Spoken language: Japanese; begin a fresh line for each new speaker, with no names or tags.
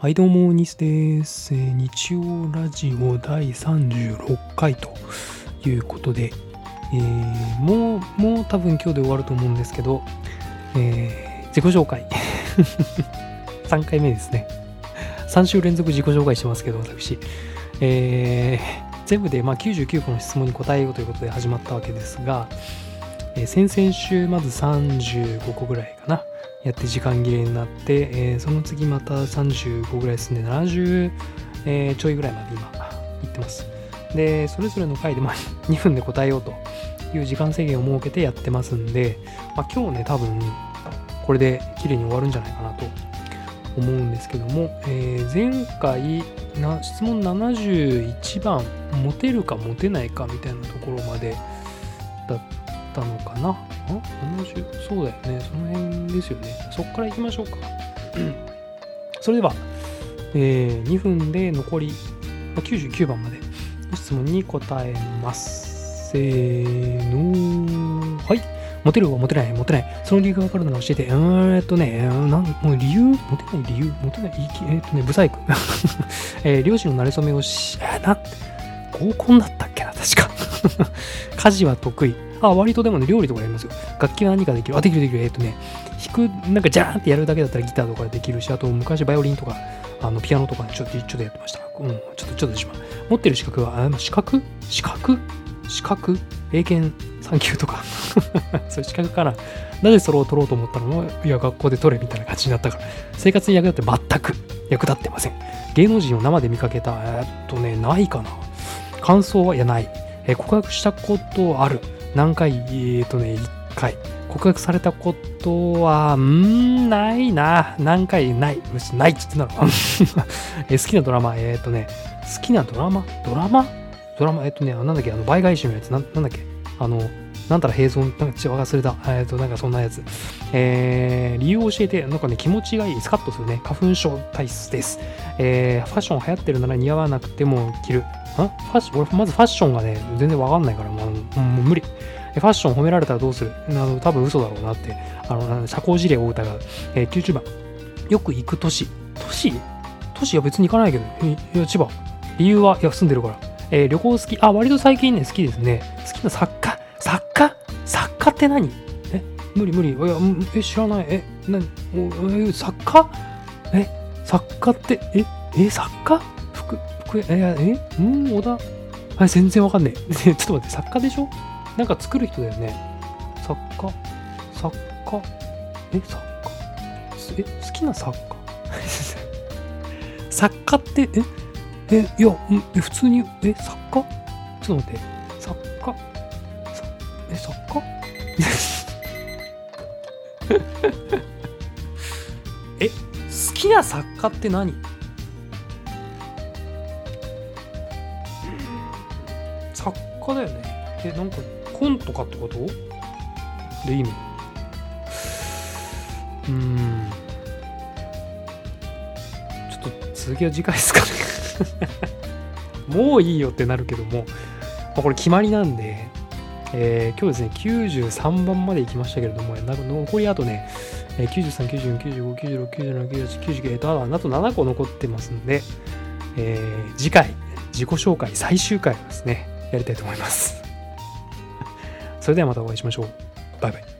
はいどうも、ニスです。日曜ラジオ第36回ということで、えーもう、もう多分今日で終わると思うんですけど、えー自己紹介。3回目ですね。3週連続自己紹介してますけど、私。えー全部でまあ99個の質問に答えようということで始まったわけですが、えー先々週まず35個ぐらいかな。やって時間切れになって、えーその次また35ぐらいですね、70、えーちょいぐらいまで今行ってます。で、それぞれの回でまあ 2分で答えようという時間制限を設けてやってますんで、まあ、今日ね、多分これで綺麗に終わるんじゃないかなと思うんですけども、えー前回な質問71番、モテるかモテないかみたいなところまでだったのかな？あ ?70? そうだよね。その辺ですよね。そっから行きましょうか。それでは、えー2分で残りまあ99番まで質問に答えます。せーの。はい。モテるはモテない、モテない。その理由が分かるなら教えて。うーんえっとね、なんもう理由？モテない理由？モテない？言いきえっとね、ブサイク。えー漁師の馴れ初めをし、えーな、合コンだったっけな、確か。家事は得意。あ、割とでもね、料理とかやりますよ。楽器は何かできる。あ、できるできる。えっとね、弾く、なんかジャーンってやるだけだったらギターとかできるし、あと昔バイオリンとか、あのピアノとかちょっとちょっとやってました。うん、ちょっとちょっとしま持ってる資格は、あ資格？資格？資格？英検3級とか。そういう資格かな。なぜそれを取ろうと思ったの、いや、学校で取れみたいな感じになったから。生活に役立って全く役立ってません。芸能人を生で見かけた、えーっとね、ないかな。感想はいや、ない。えー告白したことある。何回えーっとね、1回。告白されたことは、うーん、ないな。何回ない。むしないっつってたの。え好きなドラマ、えーっとね、好きなドラマ？ドラマ？ドラマ、えっとね、なんだっけ、あの、倍返しのやつ、ななんだっけ、あの、なんたら平存、なんか違う忘れた。えーっと、なんかそんなやつ。えー理由を教えて、なんかね、気持ちがいい。スカッとするね。花粉症体質です。えーファッション流行ってるなら似合わなくても着る。んファッション、俺、まずファッションがね、全然わかんないから、もう、もう無理。ファッション褒められたらどうする？あの多分嘘だろうなって、あの、社交辞令を疑う。えー、90番。よく行く都市。都市？都市は別に行かないけど、いいや、千葉。理由は、いや、住んでるから。えー旅行好き。あ、割と最近ね、好きですね。好きな作家。作家？作家って何？え？無理無理。いや、え、知らない。え、なにおえ、作家？え、作家って、え、え、作家？福、福、え、え、うん、小田。あれ全然わかんねえ。ちょっと待って、作家でしょ？なんか作る人だよね。作家、作家、え、作家、すえ、好きな作家？作家って、え、え、いや、え普通に、え、作家？ちょっと待って、え、作家？え、好きな作家って何？作家だよね。え、なんか、本とかってこと？で意味うーん。ちょっと続きは次回ですかね。もういいよってなるけども、まあ、これ決まりなんで、えー今日ですね、93番まで行きましたけれども、なんか残りあとね、えー93、94、95、96、97、98、99、えっと、ああと7個残ってますんで、えー次回、自己紹介最終回ですね、やりたいと思います。それではまたお会いしましょう。バイバイ。